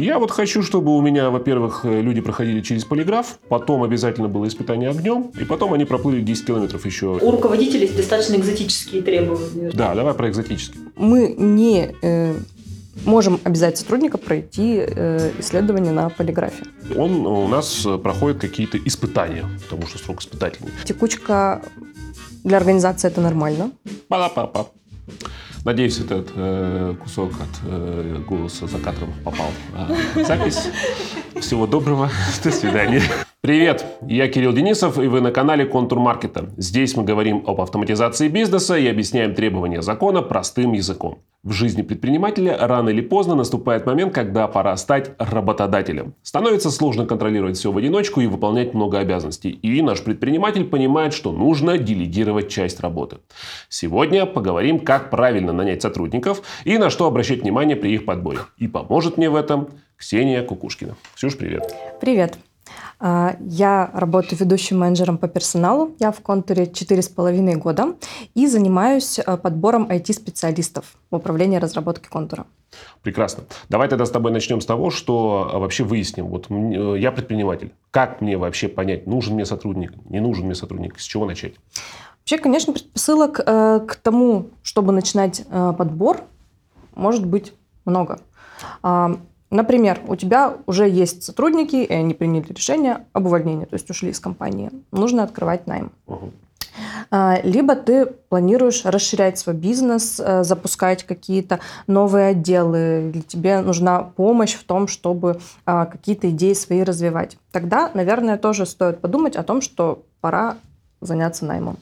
Я вот хочу, чтобы у меня, во-первых, э, люди проходили через полиграф, потом обязательно было испытание огнем, и потом они проплыли 10 километров еще. У руководителей достаточно экзотические требования. Да, давай про экзотические. Мы не э, можем обязать сотрудника пройти э, исследование на полиграфе. Он у нас проходит какие-то испытания, потому что срок испытательный. Текучка для организации это нормально. Па-па-па. Надеюсь, этот э, кусок от э, голоса за кадром попал в запись. Всего доброго. До свидания. Привет, я Кирилл Денисов, и вы на канале Контур Маркета. Здесь мы говорим об автоматизации бизнеса и объясняем требования закона простым языком. В жизни предпринимателя рано или поздно наступает момент, когда пора стать работодателем. Становится сложно контролировать все в одиночку и выполнять много обязанностей. И наш предприниматель понимает, что нужно делегировать часть работы. Сегодня поговорим, как правильно нанять сотрудников и на что обращать внимание при их подборе. И поможет мне в этом Ксения Кукушкина. Ксюш, привет. Привет. А, я работаю ведущим менеджером по персоналу. Я в контуре 4,5 года и занимаюсь а, подбором IT-специалистов в управлении разработки контура. Прекрасно. Давай тогда с тобой начнем с того, что а, вообще выясним. Вот э, я предприниматель. Как мне вообще понять, нужен мне сотрудник, не нужен мне сотрудник? С чего начать? Вообще, конечно, предпосылок э, к тому, чтобы начинать э, подбор, может быть много. Например, у тебя уже есть сотрудники, и они приняли решение об увольнении, то есть ушли из компании. Нужно открывать найм. Угу. Либо ты планируешь расширять свой бизнес, э, запускать какие-то новые отделы, или тебе нужна помощь в том, чтобы а, какие-то идеи свои развивать. Тогда, наверное, тоже стоит подумать о том, что пора заняться наймом.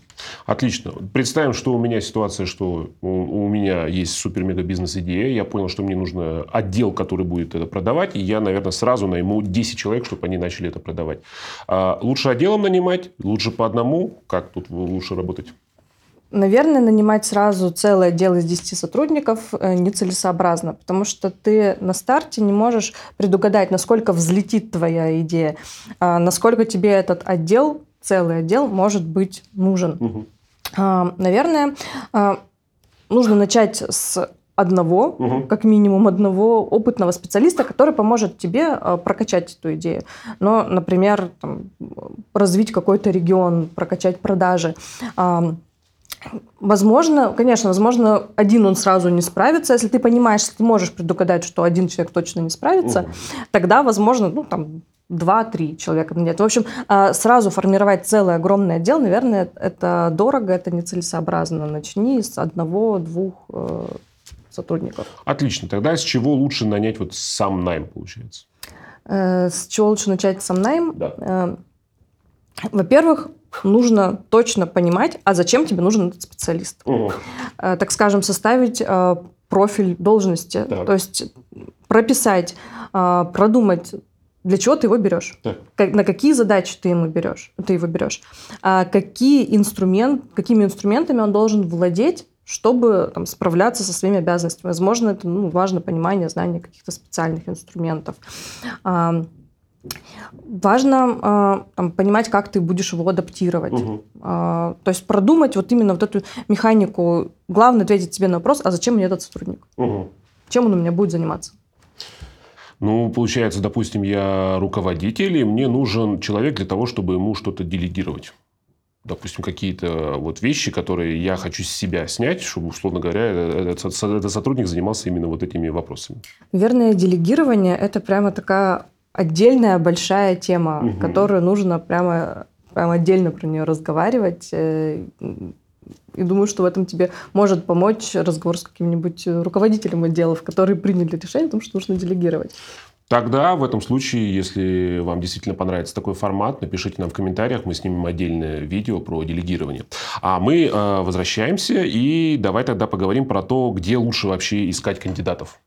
Отлично. Представим, что у меня ситуация, что у, у меня есть супер-мега-бизнес-идея. Я понял, что мне нужно отдел, который будет это продавать. И я, наверное, сразу найму 10 человек, чтобы они начали это продавать. А лучше отделом нанимать, лучше по одному. Как тут лучше работать? Наверное, нанимать сразу целый отдел из 10 сотрудников э, нецелесообразно, потому что ты на старте не можешь предугадать, насколько взлетит твоя идея, а насколько тебе этот отдел целый отдел может быть нужен. Угу. Наверное, а, нужно начать с одного, угу. как минимум одного опытного специалиста, который поможет тебе а, прокачать эту идею. Но, например, там, развить какой-то регион, прокачать продажи. Возможно, конечно, возможно, один он сразу не справится. Если ты понимаешь, если ты можешь предугадать, что один человек точно не справится, угу. тогда, возможно, ну, там, два-три человека нанять. В общем, а, сразу формировать целый огромный отдел, наверное, это дорого, это нецелесообразно. Начни с одного-двух э, сотрудников. Отлично. Тогда с чего лучше нанять вот сам найм, получается? Э, с чего лучше начать сам найм? Да. Э, во-первых, нужно точно понимать, а зачем тебе нужен этот специалист. Угу. Так скажем, составить профиль должности, так. то есть прописать, продумать для чего ты его берешь? Как, на какие задачи ты, ему берешь, ты его берешь? А какие инструмент, какими инструментами он должен владеть, чтобы там, справляться со своими обязанностями? Возможно, это ну, важно понимание, знание каких-то специальных инструментов. А, Важно а, там, понимать, как ты будешь его адаптировать. Угу. А, то есть продумать вот именно вот эту механику. Главное ответить себе на вопрос, а зачем мне этот сотрудник? Угу. Чем он у меня будет заниматься? Ну, получается, допустим, я руководитель, и мне нужен человек для того, чтобы ему что-то делегировать. Допустим, какие-то вот вещи, которые я хочу с себя снять, чтобы, условно говоря, этот, этот сотрудник занимался именно вот этими вопросами. Верное делегирование – это прямо такая отдельная большая тема, угу. которую нужно прямо, прямо отдельно про нее разговаривать. Э, и думаю, что в этом тебе может помочь разговор с каким-нибудь руководителем отделов, которые приняли решение о том, что нужно делегировать. Тогда в этом случае, если вам действительно понравится такой формат, напишите нам в комментариях, мы снимем отдельное видео про делегирование. А мы э, возвращаемся и давай тогда поговорим про то, где лучше вообще искать кандидатов.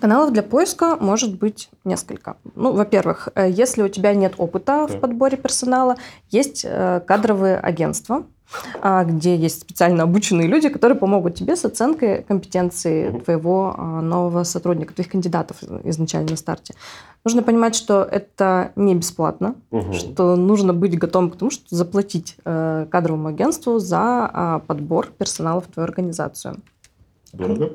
Каналов для поиска может быть несколько. Ну, во-первых, э, если у тебя нет опыта да. в подборе персонала, есть э, кадровые агентства, где есть специально обученные люди, которые помогут тебе с оценкой компетенции твоего а, нового сотрудника, твоих кандидатов изначально на старте. Нужно понимать, что это не бесплатно, угу. что нужно быть готовым к тому, что заплатить э, кадровому агентству за а, подбор персонала в твою организацию. Дорого?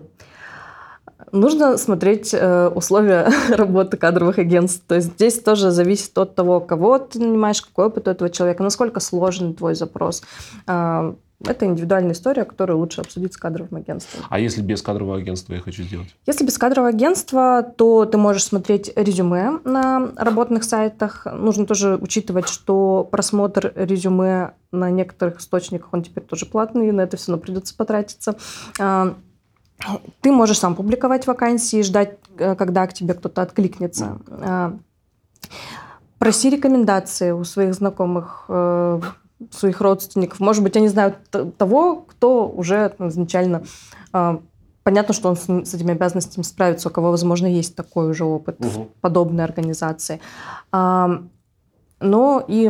Нужно смотреть э, условия работы кадровых агентств. То есть здесь тоже зависит от того, кого ты нанимаешь, какой опыт у этого человека, насколько сложен твой запрос. Э, это индивидуальная история, которую лучше обсудить с кадровым агентством. А если без кадрового агентства я хочу сделать? Если без кадрового агентства, то ты можешь смотреть резюме на работных сайтах. Нужно тоже учитывать, что просмотр резюме на некоторых источниках, он теперь тоже платный, на это все равно придется потратиться. Ты можешь сам публиковать вакансии, ждать, э, когда к тебе кто-то откликнется. А, проси рекомендации у своих знакомых, э, своих родственников. Может быть, они знают того, кто уже изначально а, понятно, что он с, этими обязанностями справится, у кого, возможно, есть такой уже опыт угу. в подобной организации. Но и,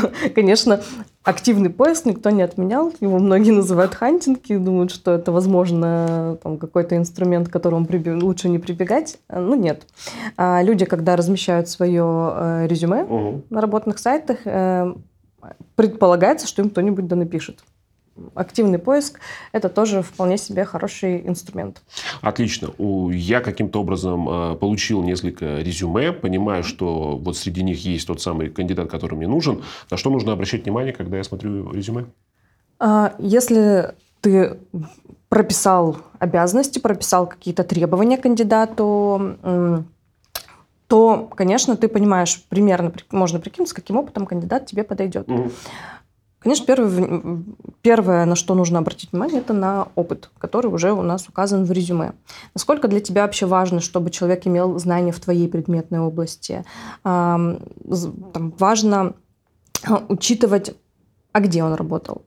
конечно, активный поиск никто не отменял. Его многие называют хантинг и думают, что это, возможно, там, какой-то инструмент, к которому прибег... лучше не прибегать. Ну, нет. А люди, когда размещают свое э, резюме угу. на работных сайтах, э, предполагается, что им кто-нибудь да напишет активный поиск – это тоже вполне себе хороший инструмент. Отлично. Я каким-то образом э, получил несколько резюме, понимаю, что вот среди них есть тот самый кандидат, который мне нужен. На что нужно обращать внимание, когда я смотрю резюме? А, если ты прописал обязанности, прописал какие-то требования кандидату, то, конечно, ты понимаешь примерно, можно прикинуть, с каким опытом кандидат тебе подойдет. Угу. Конечно, первое, первое, на что нужно обратить внимание, это на опыт, который уже у нас указан в резюме. Насколько для тебя вообще важно, чтобы человек имел знания в твоей предметной области? Там важно а, учитывать, а где он работал.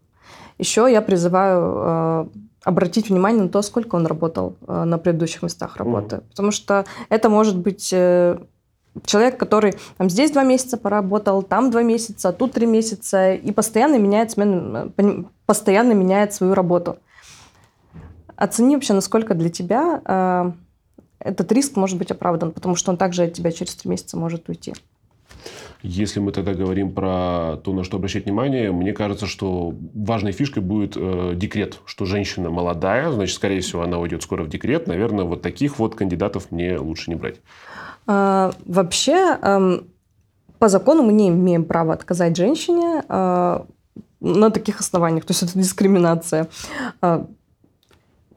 Еще я призываю а, обратить внимание на то, сколько он работал а, на предыдущих местах работы. Mm. Потому что это может быть э, человек, который там, здесь два месяца поработал, там два месяца, тут три месяца, и постоянно меняет, смену, постоянно меняет свою работу. Оцени вообще, насколько для тебя э, этот риск может быть оправдан, потому что он также от тебя через три месяца может уйти. Если мы тогда говорим про то, на что обращать внимание, мне кажется, что важной фишкой будет э, декрет, что женщина молодая, значит, скорее всего, она уйдет скоро в декрет. Наверное, вот таких вот кандидатов мне лучше не брать. А, вообще, по закону мы не имеем права отказать женщине а, на таких основаниях. То есть это дискриминация. А,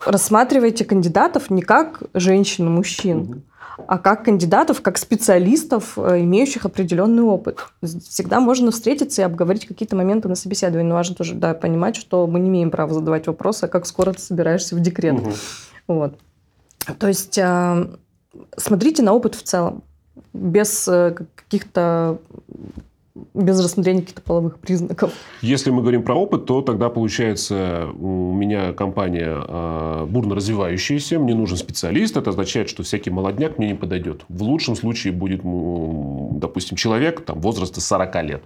рассматривайте кандидатов не как женщин-мужчин, а как кандидатов, как специалистов, э, имеющих определенный опыт. Всегда можно встретиться и обговорить какие-то моменты на собеседовании. Но важно тоже да, понимать, что мы не имеем права задавать вопросы, как скоро ты собираешься в декрет. Угу. Вот. То есть смотрите на опыт в целом, без э, каких-то без рассмотрения каких-то половых признаков. Если мы говорим про опыт, то тогда получается у меня компания э, бурно развивающаяся, мне нужен специалист, это означает, что всякий молодняк мне не подойдет. В лучшем случае будет, допустим, человек там, возраста 40 лет.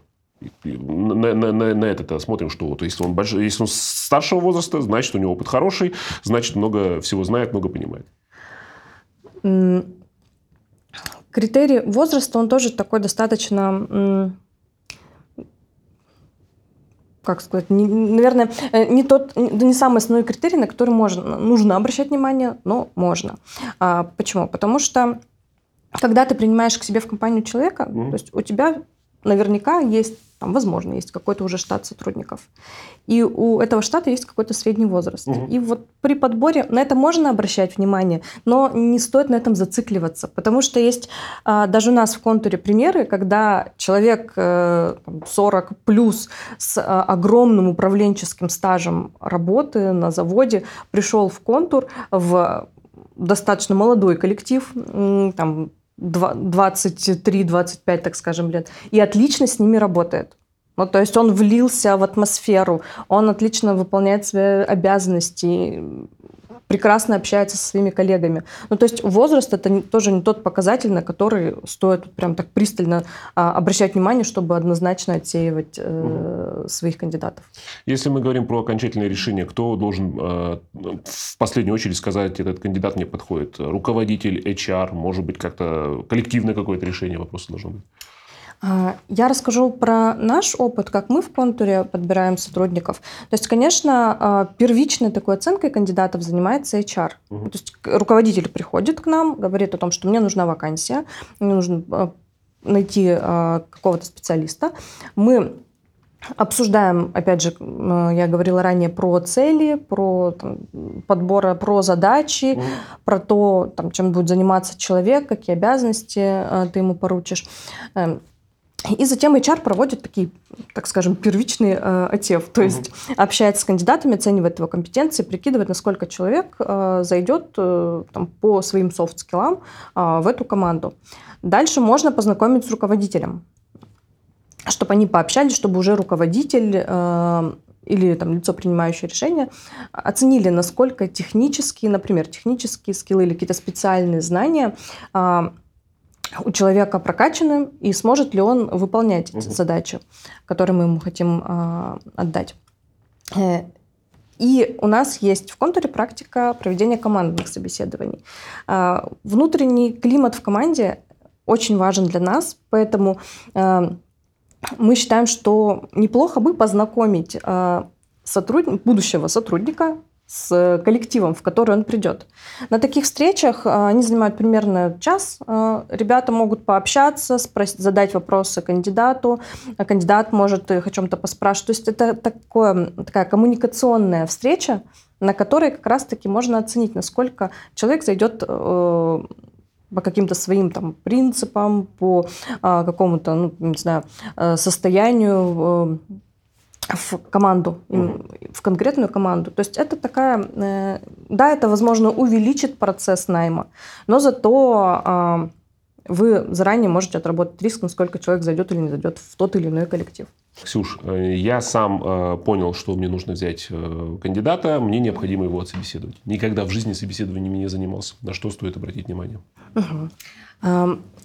На, на, на, на это смотрим, что вот, если, он больш... если он старшего возраста, значит, у него опыт хороший, значит, много всего знает, много понимает. Критерий возраста, он тоже такой достаточно как сказать, не, наверное, э, не тот, не самый основной критерий, на который можно, нужно обращать внимание, но можно. А, почему? Потому что когда ты принимаешь к себе в компанию человека, mm-hmm. то есть у тебя наверняка есть там, возможно, есть какой-то уже штат сотрудников. И у этого штата есть какой-то средний возраст. Угу. И вот при подборе на это можно обращать внимание, но не стоит на этом зацикливаться, потому что есть а, даже у нас в контуре примеры, когда человек а, 40 плюс с а, огромным управленческим стажем работы на заводе пришел в контур в достаточно молодой коллектив, там 23-25, так скажем, лет, и отлично с ними работает. Ну, то есть он влился в атмосферу, он отлично выполняет свои обязанности, прекрасно общается со своими коллегами. Ну, то есть возраст это тоже не тот показатель, на который стоит прям так пристально а, обращать внимание, чтобы однозначно отсеивать э, угу. своих кандидатов. Если мы говорим про окончательное решение, кто должен э, в последнюю очередь сказать, этот кандидат мне подходит? Руководитель, HR, может быть, как-то коллективное какое-то решение вопроса должно быть? А, я расскажу про наш опыт, как мы в контуре подбираем сотрудников. То есть, конечно, а, первичной такой оценкой кандидатов занимается HR. Угу. То есть руководитель приходит к нам, говорит о том, что мне нужна вакансия, мне нужно а, найти какого-то специалиста. Мы Обсуждаем, опять же, я говорила ранее про цели, про там, подбор, про задачи, mm. про то, там, чем будет заниматься человек, какие обязанности ты ему поручишь. Эм, и затем HR проводит такие, так скажем, первичный э, отев, то есть угу. общается с кандидатами, оценивает его компетенции, прикидывает, насколько человек э, зайдет э, там, по своим софт-скиллам э, в эту команду. Дальше можно познакомить с руководителем, чтобы они пообщались, чтобы уже руководитель э, или там, лицо, принимающее решение, оценили, насколько технические, например, технические скиллы или какие-то специальные знания э, у человека прокачаны, и сможет ли он выполнять угу. задачи, которые мы ему хотим э, отдать. Э, и у нас есть в контуре практика проведения командных собеседований. Э, внутренний климат в команде очень важен для нас, поэтому э, мы считаем, что неплохо бы познакомить сотруд... будущего сотрудника с коллективом, в который он придет. На таких встречах а, они занимают примерно час. А, ребята могут пообщаться, спросить, задать вопросы кандидату. А кандидат может их о чем-то поспрашивать. То есть это такое, такая коммуникационная встреча, на которой как раз-таки можно оценить, насколько человек зайдет э, по каким-то своим там принципам, по какому-то, ну, не знаю, э, состоянию э, в команду, угу. в конкретную команду. То есть это такая, э, да, это, возможно, увеличит процесс найма, но зато а, вы заранее можете отработать риск, насколько человек зайдет или не зайдет в тот или иной коллектив. Ксюш, э, я сам э, понял, что мне нужно взять кандидата, мне необходимо его отсобеседовать. Никогда в жизни собеседованиями не занимался. На что стоит обратить внимание? Угу.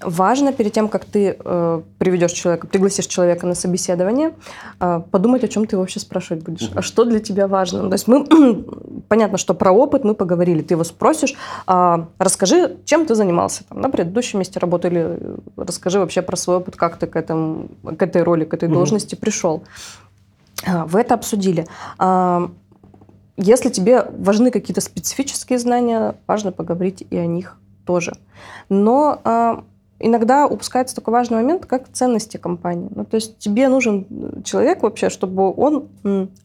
Важно перед тем, как ты э, приведешь человека, пригласишь человека на собеседование, э, подумать, о чем ты вообще спрашивать будешь. А что для тебя важно? То есть мы, понятно, что про опыт мы поговорили. Ты его спросишь, э, расскажи, чем ты занимался там, на предыдущем месте работы, или расскажи вообще про свой опыт, как ты к, этому, к этой роли, к этой должности пришел. Э, вы это обсудили. Э, если тебе важны какие-то специфические знания, важно поговорить и о них тоже. Но э, иногда упускается такой важный момент, как ценности компании. Ну, то есть тебе нужен человек вообще, чтобы он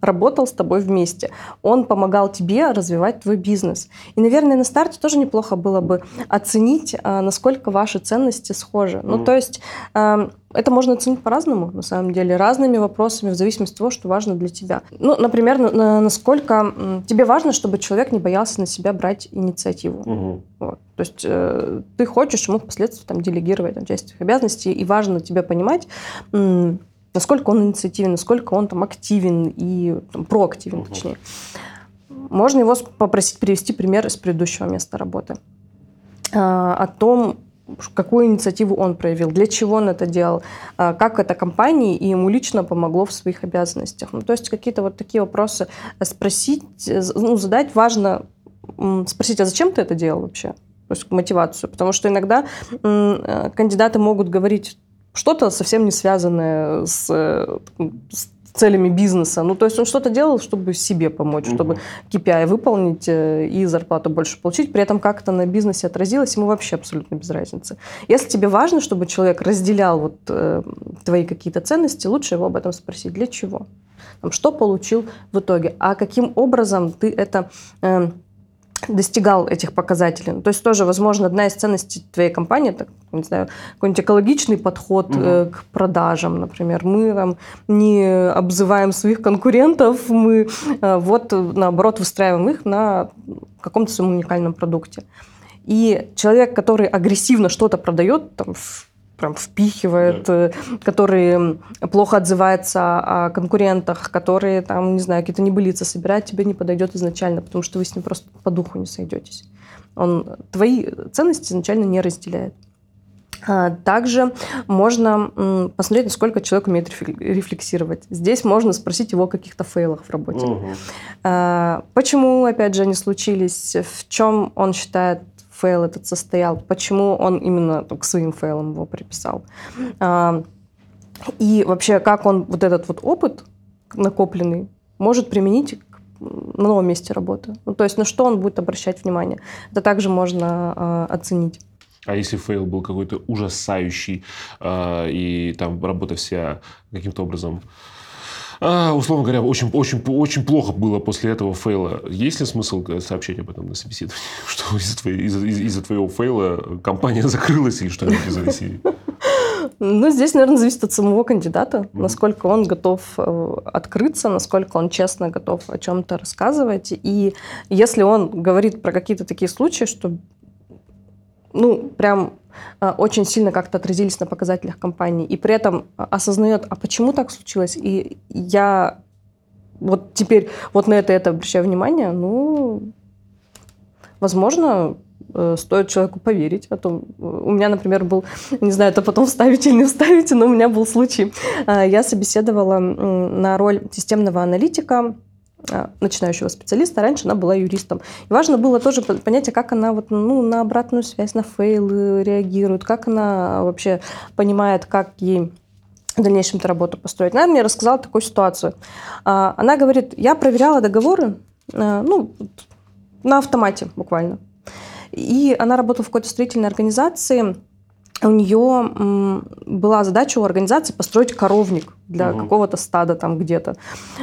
работал с тобой вместе. Он помогал тебе развивать твой бизнес. И, наверное, на старте тоже неплохо было бы оценить, э, насколько ваши ценности схожи. Mm-hmm. Ну, то есть... Э, это можно оценить по-разному, на самом деле, разными вопросами, в зависимости от того, что важно для тебя. Ну, например, насколько тебе важно, чтобы человек не боялся на себя брать инициативу. Угу. Вот. То есть э, ты хочешь ему впоследствии там, делегировать там, часть своих обязанностей, и важно тебе понимать, м- насколько он инициативен, насколько он там активен и там, проактивен, угу. точнее. Можно его попросить привести пример из предыдущего места работы. А, о том, какую инициативу он проявил, для чего он это делал, а, как это компании и ему лично помогло в своих обязанностях. Ну, то есть какие-то вот такие вопросы спросить, ну, задать важно, спросить, а зачем ты это делал вообще? То есть мотивацию. Потому что иногда э, кандидаты могут говорить что-то совсем не связанное с, э, с целями бизнеса. Ну, то есть он что-то делал, чтобы себе помочь, угу. чтобы KPI выполнить э, и зарплату больше получить. При этом как это на бизнесе отразилось, ему вообще абсолютно без разницы. Если тебе важно, чтобы человек разделял вот э, твои какие-то ценности, лучше его об этом спросить. Для чего? Там, что получил в итоге? А каким образом ты это... Э, достигал этих показателей. То есть тоже, возможно, одна из ценностей твоей компании, это, не знаю, какой-нибудь экологичный подход угу. э, к продажам, например. Мы там не обзываем своих конкурентов, мы э, вот, наоборот, выстраиваем их на каком-то своем уникальном продукте. И человек, который агрессивно что-то продает, там, в прям впихивает, да. Э, который плохо отзывается о конкурентах, которые там, не знаю, какие-то небылицы собирает, тебе не подойдет изначально, потому что вы с ним просто по духу не сойдетесь. Он твои ценности изначально не разделяет. А, также можно посмотреть, насколько человек умеет рефлексировать. Здесь можно спросить его о каких-то фейлах в работе. Угу. Почему, опять же, они случились, в чем он считает фейл этот состоял, почему он именно к своим фейлам его приписал. А, и вообще, как он вот этот вот опыт накопленный может применить на новом месте работы. Ну, то есть на что он будет обращать внимание. Это также можно э, оценить. А если фейл был какой-то ужасающий, э, и там работа вся каким-то образом а, условно говоря, очень, очень, очень плохо было после этого фейла. Есть ли смысл сообщать об этом на собеседовании? Что из-за, твоего, из из твоего фейла компания закрылась или что-нибудь из серии? Ну, здесь, наверное, зависит от самого кандидата, mm-hmm. насколько он готов э, открыться, насколько он честно готов о чем-то рассказывать. И если он говорит про какие-то такие случаи, что ну, прям э, очень сильно как-то отразились на показателях компании, и при этом осознает, а почему так случилось, и я вот теперь вот на это, это обращаю внимание, ну, возможно, Э, стоит человеку поверить. А то э, у меня, например, был, не знаю, это потом вставите или не вставите, но у меня был случай. Э, я собеседовала на роль системного аналитика начинающего специалиста. Раньше она была юристом. И важно было тоже понять, а как она вот, ну, на обратную связь, на фейлы реагирует, как она вообще понимает, как ей в дальнейшем эту работу построить. Она мне рассказала такую ситуацию. Она говорит, я проверяла договоры, ну, на автомате буквально. И она работала в какой-то строительной организации. У нее была задача у организации построить коровник для угу. какого-то стада там где-то.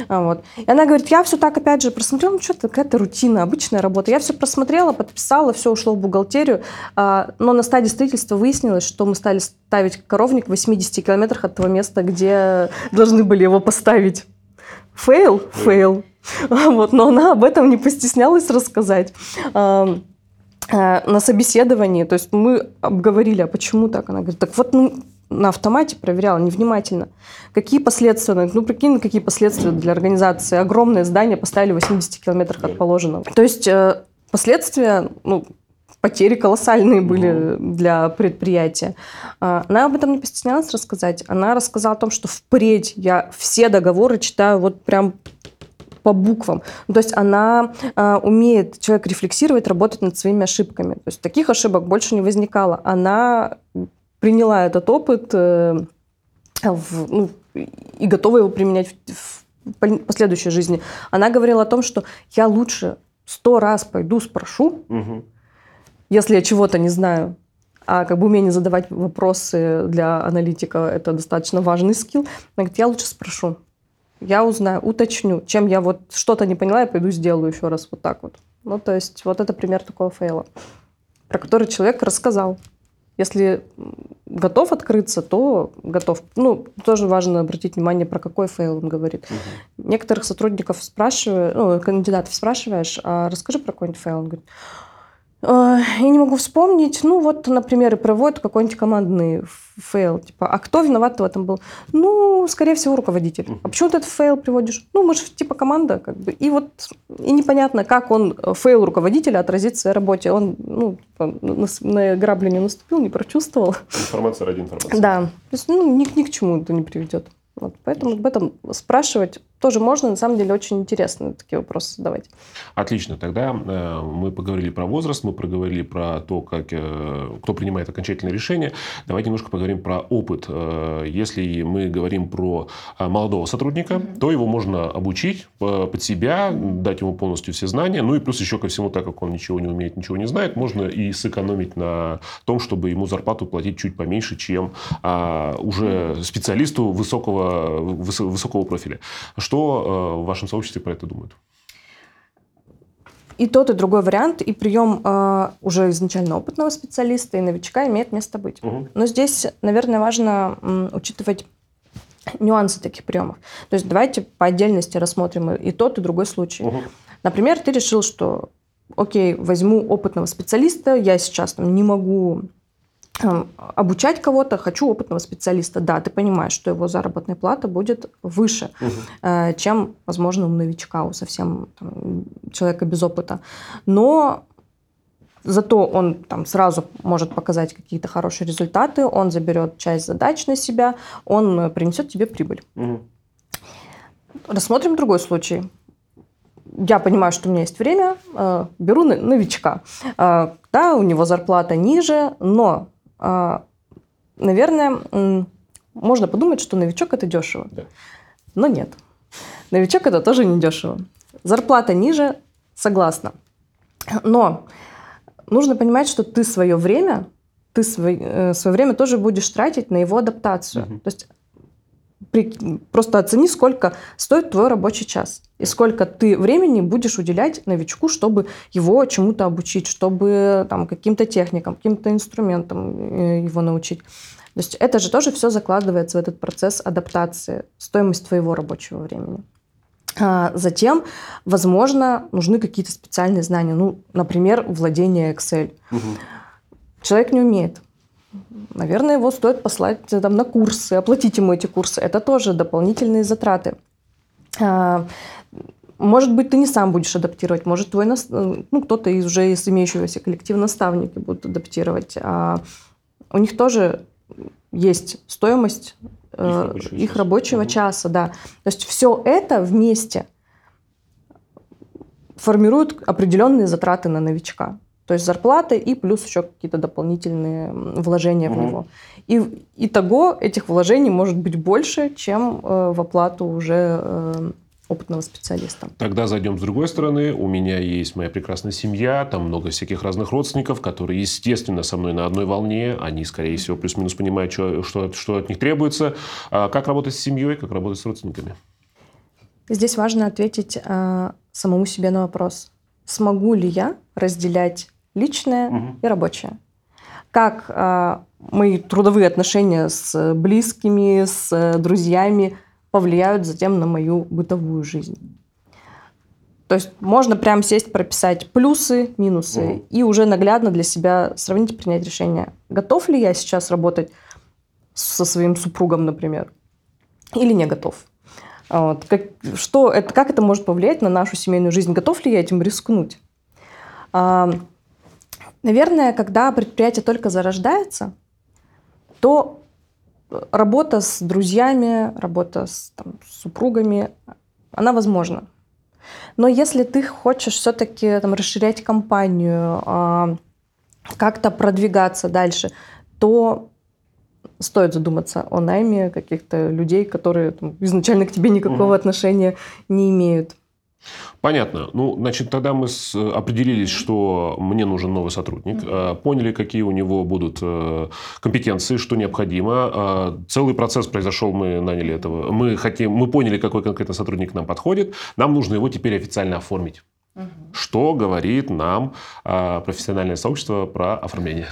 А, вот. И она говорит, я все так опять же просмотрела, ну что-то какая-то рутина, обычная работа. Я все просмотрела, подписала, все ушло в бухгалтерию. А, но на стадии строительства выяснилось, что мы стали ставить коровник в 80 километрах от того места, где должны были его поставить. Фейл? Фейл. Вот, но она об этом не постеснялась рассказать. Э, на собеседовании, то есть мы обговорили, а почему так? Она говорит, так вот, ну, на автомате проверяла невнимательно. Какие последствия? Ну, прикинь, какие последствия для организации. Огромное здание поставили в 80 километрах от положенного. То есть э, последствия, ну, потери колоссальные были для предприятия. А, она об этом не постеснялась рассказать. Она рассказала о том, что впредь я все договоры читаю вот прям по буквам. Ну, то есть она э, умеет, человек рефлексировать, работать над своими ошибками. То есть таких ошибок больше не возникало. Она приняла этот опыт э, в, ну, и готова его применять в, в последующей жизни. Она говорила о том, что я лучше сто раз пойду спрошу, угу. если я чего-то не знаю, а как бы умение задавать вопросы для аналитика – это достаточно важный скилл. Она говорит, я лучше спрошу я узнаю, уточню. Чем я вот что-то не поняла, я пойду сделаю еще раз вот так вот. Ну, то есть вот это пример такого фейла, про который человек рассказал. Если готов открыться, то готов. Ну, тоже важно обратить внимание, про какой фейл он говорит. Угу. Некоторых сотрудников спрашиваю, ну, кандидатов спрашиваешь, а расскажи про какой-нибудь фейл. Он говорит, я не могу вспомнить. Ну, вот, например, проводят какой-нибудь командный фейл. Типа, а кто виноват в этом был? Ну, скорее всего, руководитель. А почему ты этот фейл приводишь? Ну, мы же типа команда, как бы. И вот и непонятно, как он, э, фейл руководителя, отразит в своей работе. Он, ну, типа, на, на грабли не наступил, не прочувствовал. Информация ради информации. Да. То есть, ну, ни, ни к чему это не приведет. Вот, поэтому об этом спрашивать тоже можно, на самом деле, очень интересно такие вопросы задавать. Отлично. Тогда э, мы поговорили про возраст, мы проговорили про то, как, э, кто принимает окончательное решение. Давайте немножко поговорим про опыт. Э, если мы говорим про молодого сотрудника, mm-hmm. то его можно обучить под себя, дать ему полностью все знания. Ну и плюс еще ко всему, так как он ничего не умеет, ничего не знает, можно и сэкономить на том, чтобы ему зарплату платить чуть поменьше, чем э, уже специалисту высокого, высокого профиля. Что э, в вашем сообществе про это думают? И тот, и другой вариант, и прием э, уже изначально опытного специалиста и новичка имеет место быть. Угу. Но здесь, наверное, важно м, учитывать нюансы таких приемов. То есть давайте по отдельности рассмотрим и тот, и другой случай. Угу. Например, ты решил, что окей, возьму опытного специалиста, я сейчас там не могу обучать кого-то, хочу опытного специалиста. Да, ты понимаешь, что его заработная плата будет выше, угу. чем, возможно, у новичка, у совсем там, человека без опыта. Но зато он там сразу может показать какие-то хорошие результаты, он заберет часть задач на себя, он принесет тебе прибыль. Угу. Рассмотрим другой случай. Я понимаю, что у меня есть время, э, беру новичка. Э, да, у него зарплата ниже, но наверное, можно подумать, что новичок это дешево. Да. Но нет. Новичок это тоже не дешево. Зарплата ниже, согласна. Но нужно понимать, что ты свое время, ты свое, э, свое время тоже будешь тратить на его адаптацию. Угу. То есть просто оцени, сколько стоит твой рабочий час и сколько ты времени будешь уделять новичку, чтобы его чему-то обучить, чтобы там, каким-то техникам, каким-то инструментам э, его научить. То есть это же тоже все закладывается в этот процесс адаптации, стоимость твоего рабочего времени. А затем, возможно, нужны какие-то специальные знания. Ну, например, владение Excel. Угу. Человек не умеет. Наверное, его стоит послать там, на курсы, оплатить ему эти курсы. Это тоже дополнительные затраты. А, может быть, ты не сам будешь адаптировать, может, твой ну, кто-то из уже из имеющегося коллектива наставники будут адаптировать. А у них тоже есть стоимость их э, рабочего, их рабочего часа, да. То есть все это вместе формирует определенные затраты на новичка. То есть зарплаты и плюс еще какие-то дополнительные вложения угу. в него. И итого этих вложений может быть больше, чем э, в оплату уже э, опытного специалиста. Тогда зайдем с другой стороны. У меня есть моя прекрасная семья, там много всяких разных родственников, которые, естественно, со мной на одной волне. Они, скорее всего, плюс-минус понимают, что, что, что от них требуется. А как работать с семьей, как работать с родственниками? Здесь важно ответить э, самому себе на вопрос. Смогу ли я разделять личное угу. и рабочее? Как э, мои трудовые отношения с близкими, с друзьями – повлияют затем на мою бытовую жизнь. То есть можно прям сесть, прописать плюсы, минусы угу. и уже наглядно для себя сравнить, принять решение, готов ли я сейчас работать со своим супругом, например, или не готов. Вот. Как, что это, как это может повлиять на нашу семейную жизнь? Готов ли я этим рискнуть? А, наверное, когда предприятие только зарождается, то работа с друзьями, работа с, там, с супругами, она возможна. Но если ты хочешь все-таки там, расширять компанию, э, как-то продвигаться дальше, то стоит задуматься о найме каких-то людей, которые там, изначально к тебе никакого угу. отношения не имеют. Понятно. Ну, значит, тогда мы определились, что мне нужен новый сотрудник, mm-hmm. поняли, какие у него будут э, компетенции, что необходимо. Целый процесс произошел, мы наняли этого. Мы, хотим, мы поняли, какой конкретно сотрудник нам подходит. Нам нужно его теперь официально оформить. Что говорит нам а, профессиональное сообщество про оформление?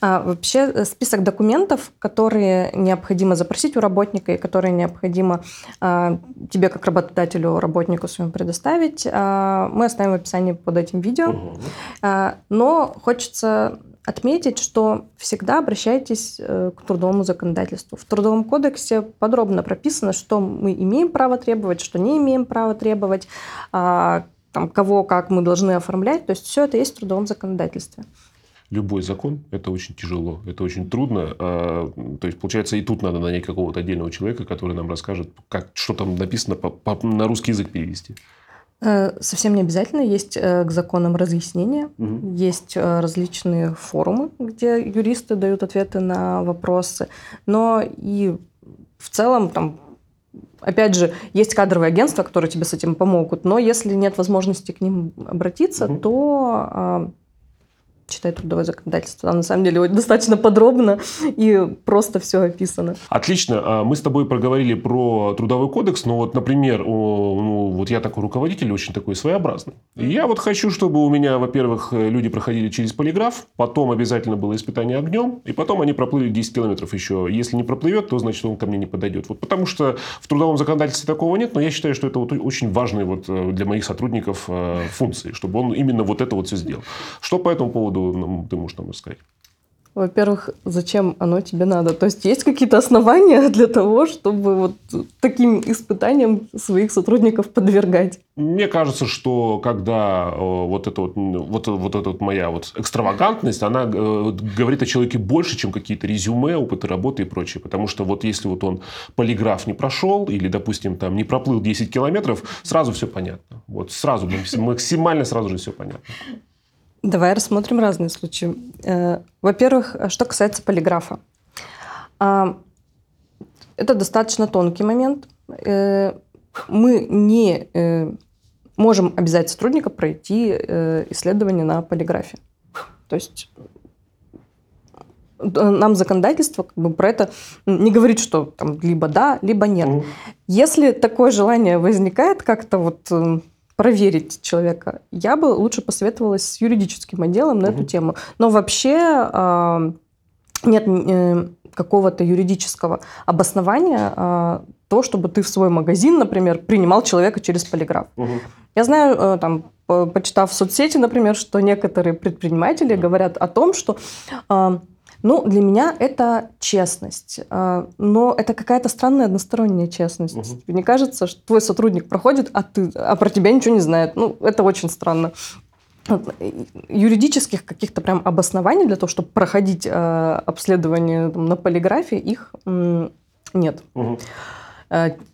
А, вообще э, список документов, которые необходимо запросить у работника и которые необходимо а, тебе как работодателю, работнику своему предоставить, а, мы оставим в описании под этим видео. Угу. А, но хочется отметить, что всегда обращайтесь э, к трудовому законодательству. В Трудовом кодексе подробно прописано, что мы имеем право требовать, что не имеем права требовать, там, кого как мы должны оформлять. То есть все это есть в трудовом законодательстве любой закон – это очень тяжело, это очень трудно. А, то есть, получается, и тут надо нанять какого-то отдельного человека, который нам расскажет, как, что там написано, по, по, на русский язык перевести. Э, совсем не обязательно. Есть э, к законам разъяснения, угу. есть э, различные форумы, где юристы дают ответы на вопросы. Но и в целом там Опять же, есть кадровые агентства, которые тебе с этим помогут, но если нет возможности к ним обратиться, угу. то читать трудовое законодательство. Там на самом деле достаточно подробно и просто все описано. Отлично. А, мы с тобой проговорили про трудовой кодекс, но вот, например, ну, вот я такой руководитель, очень такой своеобразный. И я вот хочу, чтобы у меня, во-первых, люди проходили через полиграф, потом обязательно было испытание огнем, и потом они проплыли 10 километров еще. Если не проплывет, то значит он ко мне не подойдет. Вот потому что в трудовом законодательстве такого нет, но я считаю, что это вот очень важные вот э, для моих сотрудников э, функции, чтобы он именно вот это вот все сделал. Что по этому поводу нам, ты можешь нам рассказать? Во-первых, зачем оно тебе надо? То есть есть какие-то основания для того, чтобы вот таким испытаниям своих сотрудников подвергать? Мне кажется, что когда вот эта вот, вот, вот эта вот моя вот экстравагантность, она э, говорит о человеке больше, чем какие-то резюме, опыты работы и прочее. Потому что вот если вот он полиграф не прошел или, допустим, там не проплыл 10 километров, сразу все понятно. Вот сразу, максимально сразу же все понятно. Давай рассмотрим разные случаи. Э, во-первых, что касается полиграфа. А, это достаточно тонкий момент. Э, мы не э, можем обязать сотрудника пройти исследование на полиграфе. То есть нам законодательство как бы про это не говорит, что там либо да, либо нет. Mm. Если такое желание возникает как-то вот проверить человека, я бы лучше посоветовалась с юридическим отделом на mm-hmm. эту тему. Но вообще нет э, какого-то юридического обоснования э, то, чтобы ты в свой магазин, например, принимал человека через полиграф. Угу. Я знаю, э, там, почитав в соцсети, например, что некоторые предприниматели говорят о том, что ну, для меня это честность. Э, но это какая-то странная односторонняя честность. Угу. Тебе не кажется, что твой сотрудник проходит, а, ты, а про тебя ничего не знает? Ну, это очень странно юридических каких-то прям обоснований для того, чтобы проходить э, обследование там, на полиграфе, их нет. Угу.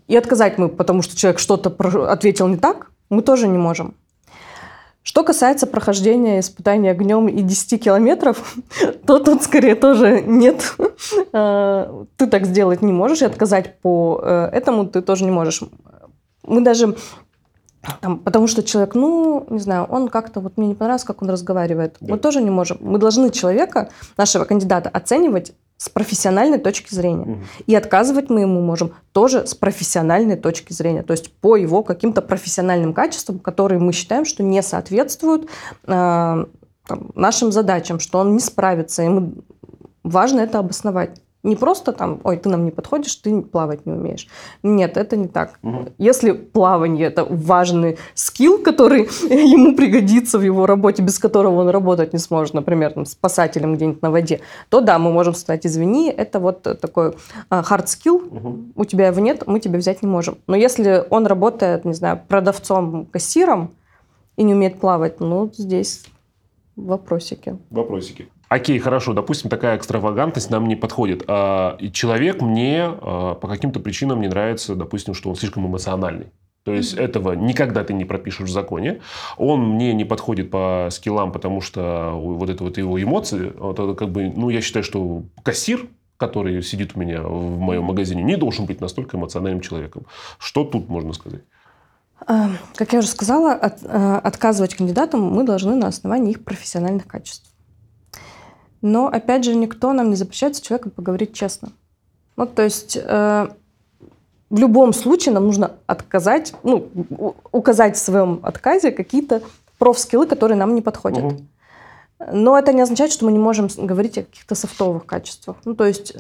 И отказать мы, потому что человек что-то ответил не так, мы тоже не можем. Что касается прохождения испытания огнем и 10 километров, то тут скорее тоже нет. Э, ты так сделать не можешь, и отказать по э, этому ты тоже не можешь. Мы даже там, потому что человек, ну, не знаю, он как-то, вот мне не понравилось, как он разговаривает. Да. Мы тоже не можем. Мы должны человека, нашего кандидата, оценивать с профессиональной точки зрения. Угу. И отказывать мы ему можем тоже с профессиональной точки зрения. То есть по его каким-то профессиональным качествам, которые мы считаем, что не соответствуют э, там, нашим задачам, что он не справится. И мы... важно это обосновать. Не просто там, ой, ты нам не подходишь, ты плавать не умеешь. Нет, это не так. Угу. Если плавание это важный скилл, который ему пригодится в его работе, без которого он работать не сможет, например, там, спасателем где-нибудь на воде, то да, мы можем сказать, извини, это вот такой hard skill, угу. у тебя его нет, мы тебя взять не можем. Но если он работает, не знаю, продавцом, кассиром и не умеет плавать, ну, здесь вопросики. Вопросики. Окей, хорошо, допустим, такая экстравагантность нам не подходит. А, и человек мне а, по каким-то причинам не нравится, допустим, что он слишком эмоциональный. То есть mm-hmm. этого никогда ты не пропишешь в законе. Он мне не подходит по скиллам, потому что вот это вот его эмоции, вот это как бы, ну, я считаю, что кассир, который сидит у меня в моем магазине, не должен быть настолько эмоциональным человеком. Что тут можно сказать? А, как я уже сказала, от, отказывать кандидатам мы должны на основании их профессиональных качеств. Но, опять же, никто нам не запрещает с человеком поговорить честно. Ну, то есть э, в любом случае нам нужно отказать, ну, указать в своем отказе какие-то профскиллы, которые нам не подходят. Угу. Но это не означает, что мы не можем говорить о каких-то софтовых качествах. Ну, то есть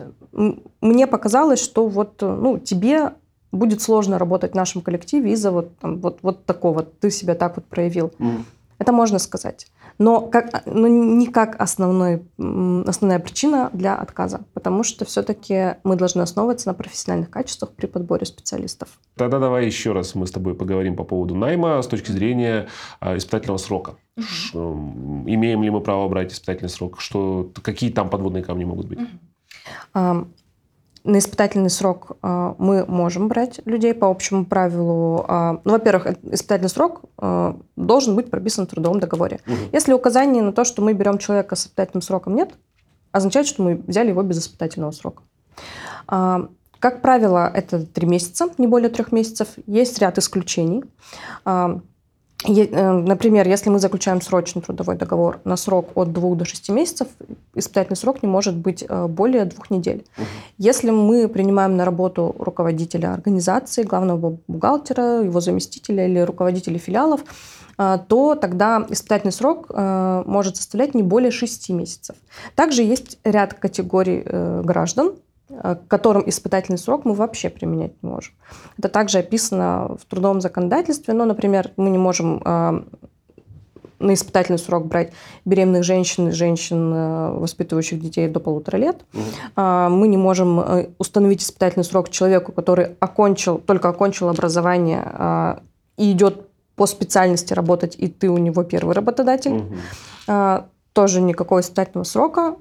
мне показалось, что вот ну, тебе будет сложно работать в нашем коллективе из-за вот, там, вот, вот такого, ты себя так вот проявил. Mm. Это можно сказать но, как, но не как основной, основная причина для отказа, потому что все-таки мы должны основываться на профессиональных качествах при подборе специалистов. Тогда давай еще раз мы с тобой поговорим по поводу найма с точки зрения а, испытательного срока. Угу. Имеем ли мы право брать испытательный срок? Что, какие там подводные камни могут быть? Угу на испытательный срок э, мы можем брать людей по общему правилу. Э, ну, во-первых, испытательный срок э, должен быть прописан в трудовом договоре. Угу. Если указаний на то, что мы берем человека с испытательным сроком нет, означает, что мы взяли его без испытательного срока. Как правило, это три месяца, не более трех месяцев. Есть ряд исключений. Э, например, если мы заключаем срочный трудовой договор на срок от двух до шести месяцев, испытательный срок не может быть э, более двух недель. Угу. Если мы принимаем на работу руководителя организации, главного бухгалтера, его заместителя или руководителя филиалов, э, то тогда испытательный срок может составлять не более шести месяцев. Также есть ряд категорий граждан, к которым испытательный срок мы вообще применять не можем. Это также описано в трудовом законодательстве. Но, например, мы не можем э, на испытательный срок брать беременных женщин и женщин, э, воспитывающих детей до полутора лет. Угу. Мы не можем установить испытательный срок человеку, который окончил, только окончил образование и идет по специальности работать, и ты у него первый работодатель. Угу. Тоже никакого испытательного срока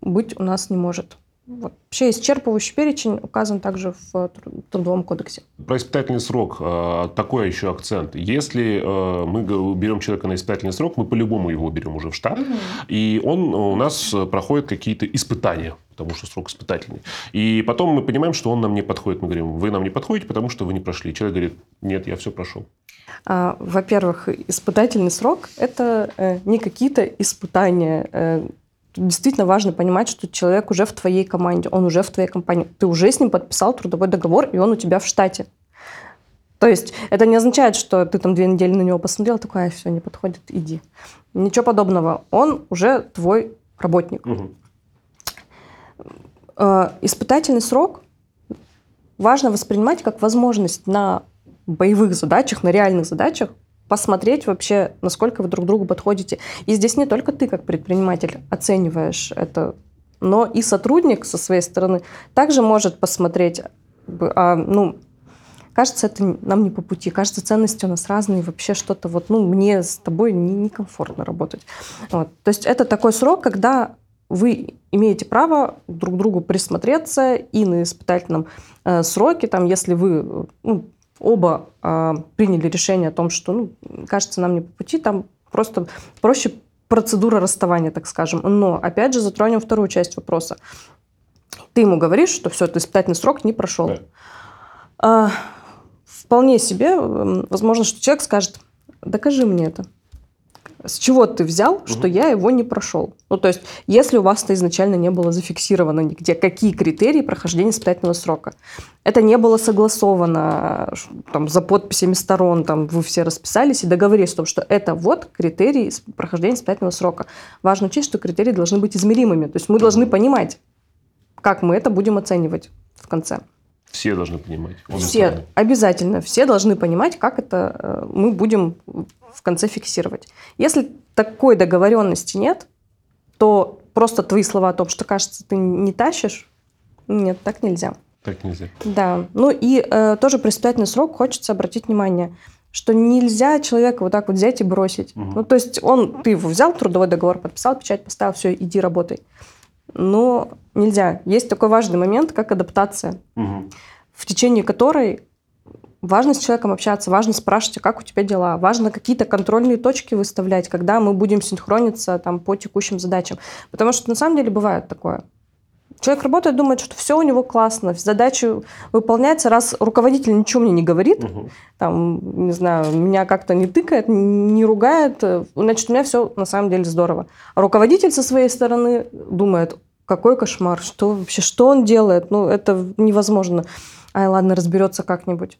быть у нас не может. Вот. Вообще исчерпывающий перечень указан также в Трудовом кодексе. Про испытательный срок э, такой еще акцент. Если э, мы берем человека на испытательный срок, мы по-любому его берем уже в штат, угу. и он у нас проходит какие-то испытания потому что срок испытательный. И потом мы понимаем, что он нам не подходит. Мы говорим, вы нам не подходите, потому что вы не прошли. Человек говорит, нет, я все прошел. А, во-первых, испытательный срок – это э, не какие-то испытания. Действительно важно понимать, что человек уже в твоей команде, он уже в твоей компании. Ты уже с ним подписал трудовой договор, и он у тебя в штате. То есть это не означает, что ты там две недели на него посмотрел, такой, а, все, не подходит, иди. Ничего подобного. Он уже твой работник. Угу. Испытательный срок важно воспринимать как возможность на боевых задачах, на реальных задачах посмотреть вообще, насколько вы друг другу подходите. И здесь не только ты, как предприниматель, оцениваешь это, но и сотрудник со своей стороны также может посмотреть, а, ну, кажется, это нам не по пути, кажется, ценности у нас разные, вообще что-то вот, ну, мне с тобой некомфортно не работать. Вот. То есть это такой срок, когда вы имеете право друг другу присмотреться и на испытательном э, сроке, там, если вы ну, оба э, приняли решение о том, что, ну, кажется, нам не по пути, там просто проще процедура расставания, так скажем. Но, опять же, затронем вторую часть вопроса. Ты ему говоришь, что все, ты испытательный срок не прошел. Да. А, вполне себе, возможно, что человек скажет, докажи мне это. С чего ты взял, угу. что я его не прошел? Ну, то есть, если у вас это изначально не было зафиксировано нигде, какие критерии прохождения испытательного срока? Это не было согласовано там, за подписями сторон, там, вы все расписались и договорились о том, что это вот критерии прохождения испытательного срока. Важно учесть, что критерии должны быть измеримыми. То есть, мы должны понимать, как мы это будем оценивать в конце. Все должны понимать. Все, обязательно. Все должны понимать, как это э, мы будем в конце фиксировать. Если такой договоренности нет, то просто твои слова о том, что, кажется, ты не тащишь, нет, так нельзя. Так нельзя. Да. Ну и э, тоже при испытательный срок хочется обратить внимание, что нельзя человека вот так вот взять и бросить. Угу. Ну, то есть он, ты его взял, трудовой договор подписал, печать поставил, все, иди работай. Но нельзя. Есть такой важный момент, как адаптация, угу. в течение которой важно с человеком общаться, важно спрашивать, а как у тебя дела, важно какие-то контрольные точки выставлять, когда мы будем синхрониться там, по текущим задачам. Потому что на самом деле бывает такое. Человек работает, думает, что все у него классно, задача выполняется, раз руководитель ничего мне не говорит, угу. там, не знаю, меня как-то не тыкает, не ругает, значит, у меня все на самом деле здорово. А руководитель со своей стороны думает, какой кошмар, что вообще, что он делает, ну, это невозможно. Ай, ладно, разберется как-нибудь.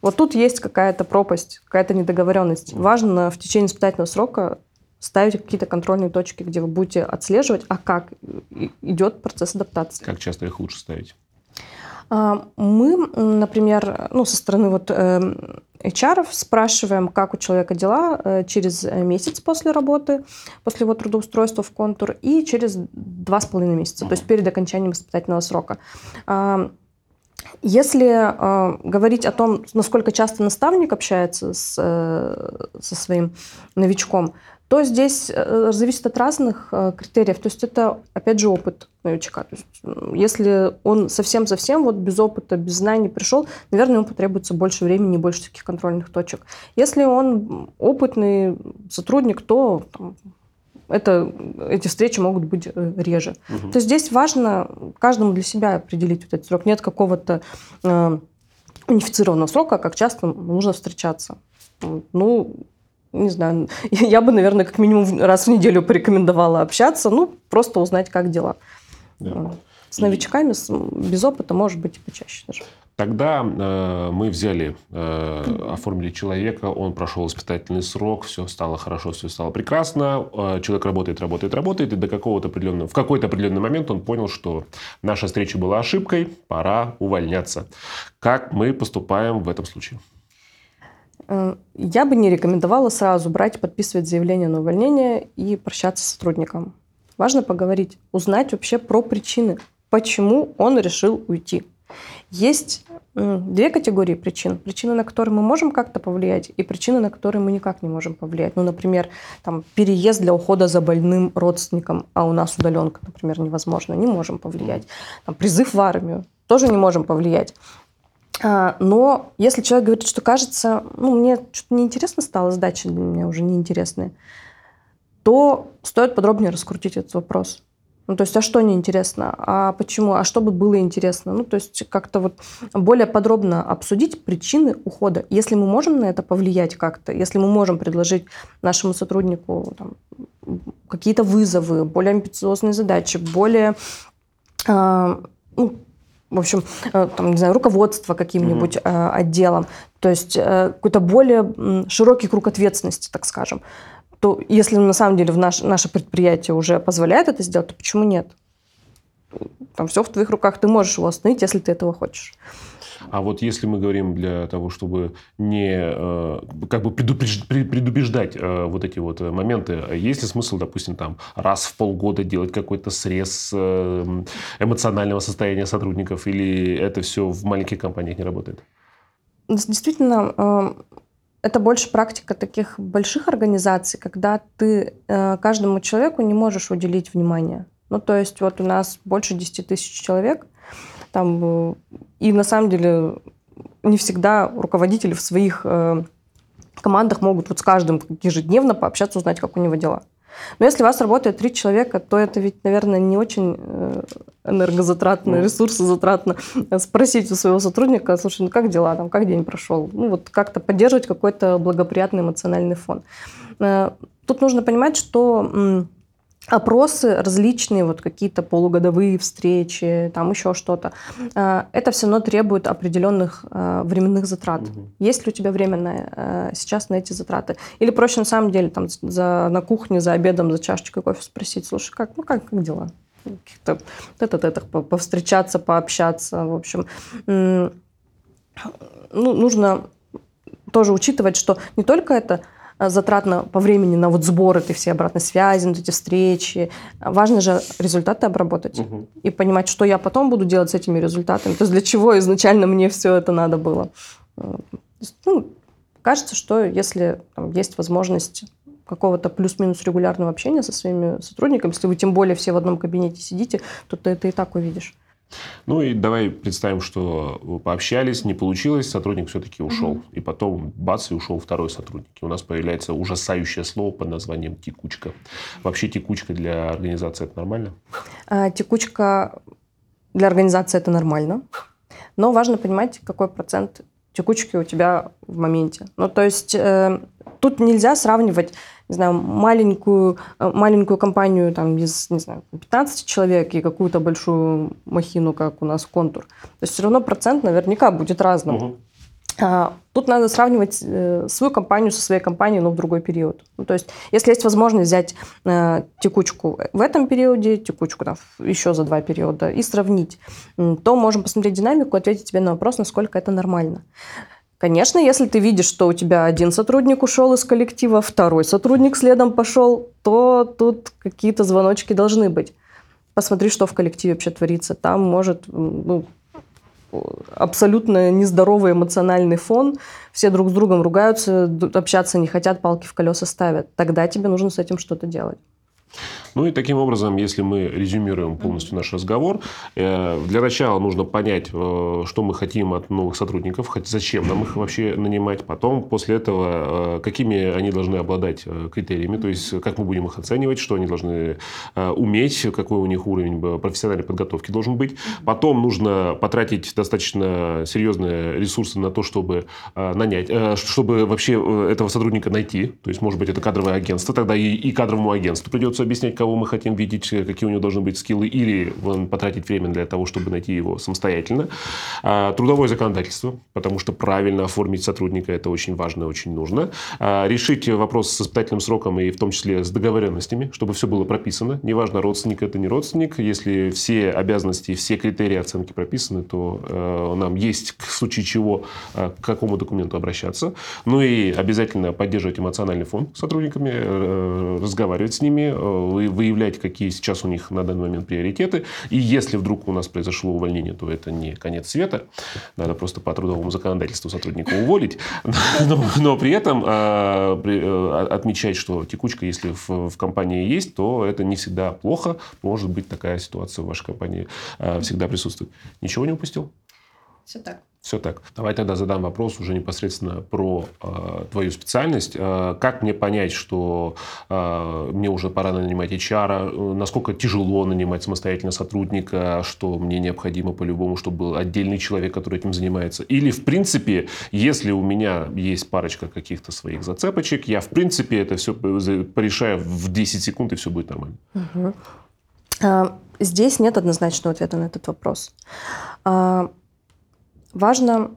Вот тут есть какая-то пропасть, какая-то недоговоренность. Важно в течение испытательного срока ставить какие-то контрольные точки, где вы будете отслеживать, а как идет процесс адаптации. Как часто их лучше ставить? А, мы, например, ну, со стороны вот эм, HR спрашиваем, как у человека дела э, через месяц после работы, после его трудоустройства в контур и через два с половиной месяца, то есть перед окончанием испытательного срока. А, если э, говорить о том, насколько часто наставник общается с, э, со своим новичком, то здесь э, зависит от разных э, критериев. То есть это, опять же, опыт новичка. То есть, если он совсем-совсем вот без опыта, без знаний пришел, наверное, ему потребуется больше времени, больше таких контрольных точек. Если он опытный сотрудник, то там, это, эти встречи могут быть э, реже. Угу. То есть здесь важно каждому для себя определить вот этот срок. Нет какого-то э, унифицированного срока, как часто нужно встречаться. Ну, не знаю, я бы, наверное, как минимум раз в неделю порекомендовала общаться, ну, просто узнать, как дела. Да. С новичками, с, без опыта, может быть, и почаще даже. Тогда э, мы взяли, э, оформили человека, он прошел испытательный срок, все стало хорошо, все стало прекрасно. Э, человек работает, работает, работает, и до какого-то определенного, в какой-то определенный момент он понял, что наша встреча была ошибкой, пора увольняться. Как мы поступаем в этом случае? Э, я бы не рекомендовала сразу брать, подписывать заявление на увольнение и прощаться с сотрудником. Важно поговорить, узнать вообще про причины, почему он решил уйти. Есть две категории причин. Причины, на которые мы можем как-то повлиять, и причины, на которые мы никак не можем повлиять. Ну, например, там, переезд для ухода за больным родственником, а у нас удаленка, например, невозможно, не можем повлиять. Там, призыв в армию тоже не можем повлиять. А, но если человек говорит, что кажется, ну, мне что-то неинтересно стало, задачи для меня уже неинтересные, то стоит подробнее раскрутить этот вопрос. Ну, то есть, а что неинтересно? А почему? А что бы было интересно? Ну, то есть, как-то вот более подробно обсудить причины ухода. Если мы можем на это повлиять как-то, если мы можем предложить нашему сотруднику там, какие-то вызовы, более амбициозные задачи, более э, ну, в общем, э, там, не знаю, руководство каким-нибудь mm-hmm. отделом, то есть э, какой-то более широкий круг ответственности, так скажем то если на самом деле в наш, наше предприятие уже позволяет это сделать, то почему нет? Там все в твоих руках, ты можешь его остановить, если ты этого хочешь. А вот если мы говорим для того, чтобы не э, как бы предупреждать э, вот эти вот моменты, есть ли смысл, допустим, там раз в полгода делать какой-то срез э, эмоционального состояния сотрудников, или это все в маленьких компаниях не работает? Действительно, это больше практика таких больших организаций, когда ты э, каждому человеку не можешь уделить внимание. Ну, то есть вот у нас больше 10 тысяч человек, там, э, и на самом деле не всегда руководители в своих э, командах могут вот с каждым ежедневно пообщаться, узнать, как у него дела. Но если у вас работает три человека, то это ведь, наверное, не очень э, энергозатратно, ну. ресурсозатратно спросить у своего сотрудника, слушай, ну как дела, там, как день прошел? Ну вот как-то поддерживать какой-то благоприятный эмоциональный фон. Тут нужно понимать, что опросы различные, вот какие-то полугодовые встречи, там еще что-то, э, это все равно требует определенных э, временных затрат. Угу. Есть ли у тебя время на, э, сейчас на эти затраты? Или проще на самом деле там за, на кухне, за обедом, за чашечкой кофе спросить, слушай, как, ну как, как дела? Каких-то тет повстречаться, пообщаться, в общем. Ну, нужно тоже учитывать, что не только это затратно по времени на вот сбор этой всей обратной связи, на эти встречи. Важно же результаты обработать угу. и понимать, что я потом буду делать с этими результатами. То есть для чего изначально мне все это надо было. Э, ну, кажется, что если там, есть возможность какого-то плюс-минус регулярного общения со своими сотрудниками, если вы тем более все в одном кабинете сидите, то ты это и так увидишь. Ну и давай представим, что пообщались, не получилось, сотрудник все-таки ушел. Угу. И потом бац, и ушел второй сотрудник. И у нас появляется ужасающее слово под названием текучка. Вообще текучка для организации это нормально? А, текучка для организации это нормально. Но важно понимать, какой процент текучки у тебя в моменте. Ну, то есть э, тут нельзя сравнивать не знаю, маленькую, э, маленькую компанию там, из, не знаю, 15 человек и какую-то большую махину, как у нас контур. То есть все равно процент наверняка будет разным. Угу. Тут надо сравнивать э, свою компанию со своей компанией, но в другой период. Ну, то есть, если есть возможность взять э, текучку в этом периоде, текучку там, еще за два периода и сравнить, то можем посмотреть динамику, ответить тебе на вопрос, насколько это нормально. Конечно, если ты видишь, что у тебя один сотрудник ушел из коллектива, второй сотрудник следом пошел, то тут какие-то звоночки должны быть. Посмотри, что в коллективе вообще творится. Там может ну, абсолютно нездоровый эмоциональный фон, все друг с другом ругаются, общаться не хотят, палки в колеса ставят. Тогда тебе нужно с этим что-то делать. Ну и таким образом, если мы резюмируем полностью наш разговор, э, для начала нужно понять, э, что мы хотим от новых сотрудников, зачем нам их вообще нанимать. Потом, после этого, э, какими они должны обладать критериями, то есть как мы будем их оценивать, что они должны уметь, какой у них уровень профессиональной подготовки должен быть. Потом нужно потратить достаточно серьезные ресурсы на то, чтобы нанять, чтобы вообще этого сотрудника найти. То есть, может быть, это кадровое агентство, тогда и, и кадровому агентству придется объяснять, кого мы хотим видеть, какие у него должны быть скиллы, или вон, потратить время для того, чтобы найти его самостоятельно. А, трудовое законодательство, потому что правильно оформить сотрудника – это очень важно, очень нужно. А, решить вопрос с испытательным сроком и в том числе с договоренностями, чтобы все было прописано. Неважно, родственник это не родственник. Если все обязанности, все критерии оценки прописаны, то э, нам есть, в случае чего, э, к какому документу обращаться. Ну и обязательно поддерживать эмоциональный фон с сотрудниками, э, разговаривать с ними, выявлять, какие сейчас у них на данный момент приоритеты. И если вдруг у нас произошло увольнение, то это не конец света. Надо просто по трудовому законодательству сотрудника уволить. Но, но при этом а, а, отмечать, что текучка, если в, в компании есть, то это не всегда плохо. Может быть, такая ситуация в вашей компании а, всегда присутствует. Ничего не упустил? Все так. Все так. Давай тогда задам вопрос уже непосредственно про э, твою специальность. Э, как мне понять, что э, мне уже пора нанимать HR, э, насколько тяжело нанимать самостоятельно сотрудника, что мне необходимо по-любому, чтобы был отдельный человек, который этим занимается. Или, в принципе, если у меня есть парочка каких-то своих зацепочек, я, в принципе, это все порешаю в 10 секунд, и все будет нормально. Угу. Здесь нет однозначного ответа на этот вопрос. Важно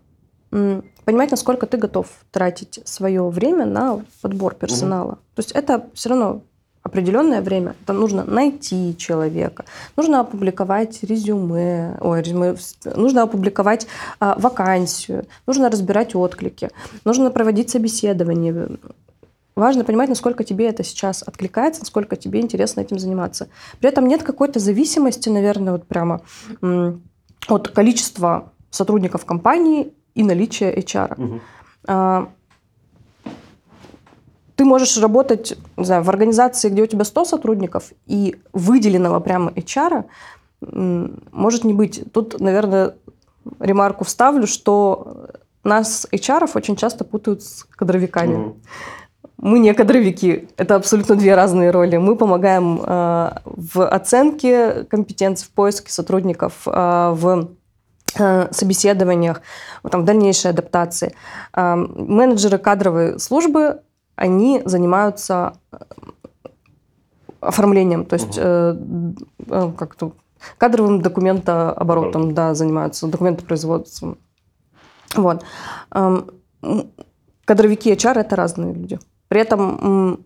понимать, насколько ты готов тратить свое время на подбор персонала. Угу. То есть это все равно определенное время. Это нужно найти человека, нужно опубликовать резюме, ой, резюме нужно опубликовать а, вакансию, нужно разбирать отклики, нужно проводить собеседование. Важно понимать, насколько тебе это сейчас откликается, насколько тебе интересно этим заниматься. При этом нет какой-то зависимости, наверное, вот прямо от количества сотрудников компании и наличие HR. Угу. А, ты можешь работать не знаю, в организации, где у тебя 100 сотрудников, и выделенного прямо HR может не быть. Тут, наверное, ремарку вставлю, что нас HR очень часто путают с кадровиками. Угу. Мы не кадровики, это абсолютно две разные роли. Мы помогаем э, в оценке компетенций, в поиске сотрудников, э, в собеседованиях, там, в дальнейшей адаптации. Э, менеджеры кадровой службы, они занимаются э, оформлением, то есть угу. как-то кадровым документооборотом, да, занимаются, документопроизводством. Вот. Кадровики HR – это разные люди. При этом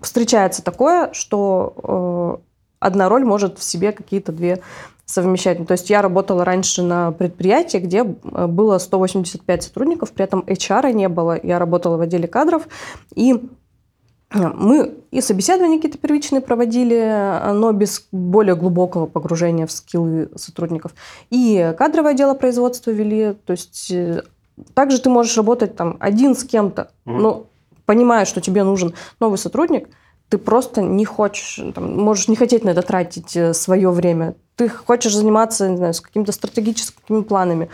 встречается такое, что одна роль может в себе какие-то две совмещать. То есть я работала раньше на предприятии, где э, было 185 сотрудников, при этом HR не было. Я работала в отделе кадров, и э, мы и собеседования какие-то первичные проводили, э, но без более глубокого погружения в скиллы сотрудников. И кадровое дело производства вели. То есть также ты можешь работать там один с кем-то, mm-hmm. но понимая, что тебе нужен новый сотрудник, ты просто не хочешь, там, можешь не хотеть на это тратить свое время ты хочешь заниматься, не знаю, с какими-то стратегическими планами,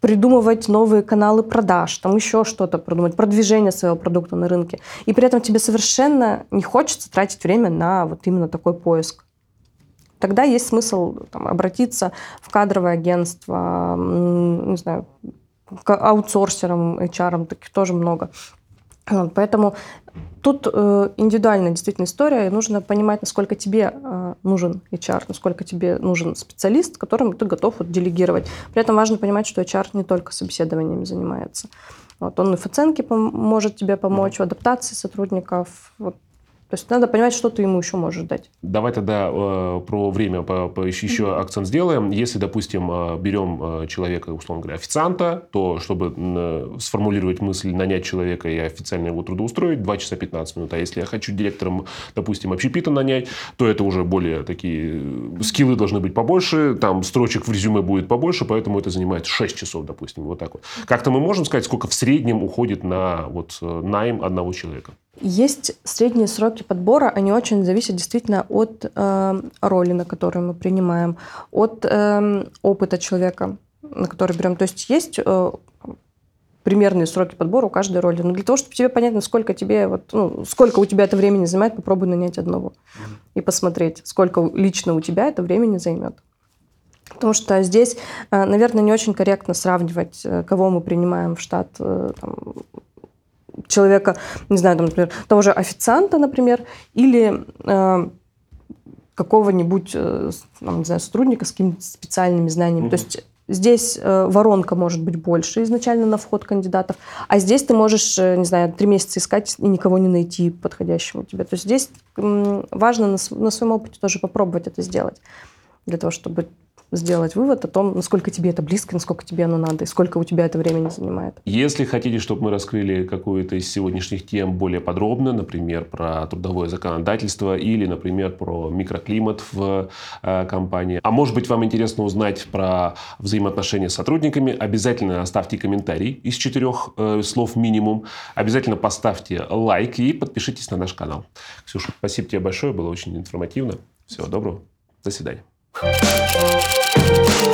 придумывать новые каналы продаж, там еще что-то придумать, продвижение своего продукта на рынке. И при этом тебе совершенно не хочется тратить время на вот именно такой поиск. Тогда есть смысл там, обратиться в кадровое агентство, не знаю, к аутсорсерам, HR, таких тоже много. Поэтому тут э, индивидуальная действительно история, и нужно понимать, насколько тебе э, нужен HR, насколько тебе нужен специалист, которому ты готов делегировать. При этом важно понимать, что HR не только собеседованиями занимается. Вот, он и в оценке может тебе помочь, в адаптации сотрудников. Вот, то есть надо понимать, что ты ему еще можешь дать. Давай тогда э, про время по, по, еще, еще акцент сделаем. Если, допустим, э, берем э, человека, условно говоря, официанта, то чтобы э, сформулировать мысль, нанять человека и официально его трудоустроить, 2 часа 15 минут. А если я хочу директором, допустим, общепита нанять, то это уже более такие... Э, скиллы должны быть побольше, там строчек в резюме будет побольше, поэтому это занимает 6 часов, допустим, вот так вот. Как-то мы можем сказать, сколько в среднем уходит на вот, найм одного человека? Есть средние сроки подбора, они очень зависят действительно от э, роли, на которую мы принимаем, от э, опыта человека, на который берем. То есть есть э, примерные сроки подбора у каждой роли. Но для того, чтобы тебе понять, насколько тебе вот, ну, сколько у тебя это времени занимает, попробуй нанять одного и посмотреть, сколько лично у тебя это времени займет. Потому что здесь, э, наверное, не очень корректно сравнивать, э, кого мы принимаем в штат э, там, человека, не знаю, там, например, того же официанта, например, или э, какого-нибудь, э, не знаю, сотрудника с какими-то специальными знаниями. Mm-hmm. То есть Здесь э, воронка может быть больше изначально на вход кандидатов, а здесь ты можешь, э, не знаю, три месяца искать и никого не найти подходящего тебе. То есть здесь важно на, на своем опыте тоже попробовать это сделать для того, чтобы сделать вывод о том, насколько тебе это близко, насколько тебе оно надо, и сколько у тебя это времени занимает. Если хотите, чтобы мы раскрыли какую-то из сегодняшних тем более подробно, например, про трудовое законодательство или, например, про микроклимат в э, компании, а может быть, вам интересно узнать про взаимоотношения с сотрудниками, обязательно оставьте комментарий из четырех э, слов минимум, обязательно поставьте лайк и подпишитесь на наш канал. Ксюша, спасибо тебе большое, было очень информативно. Всего доброго, до свидания. Bye.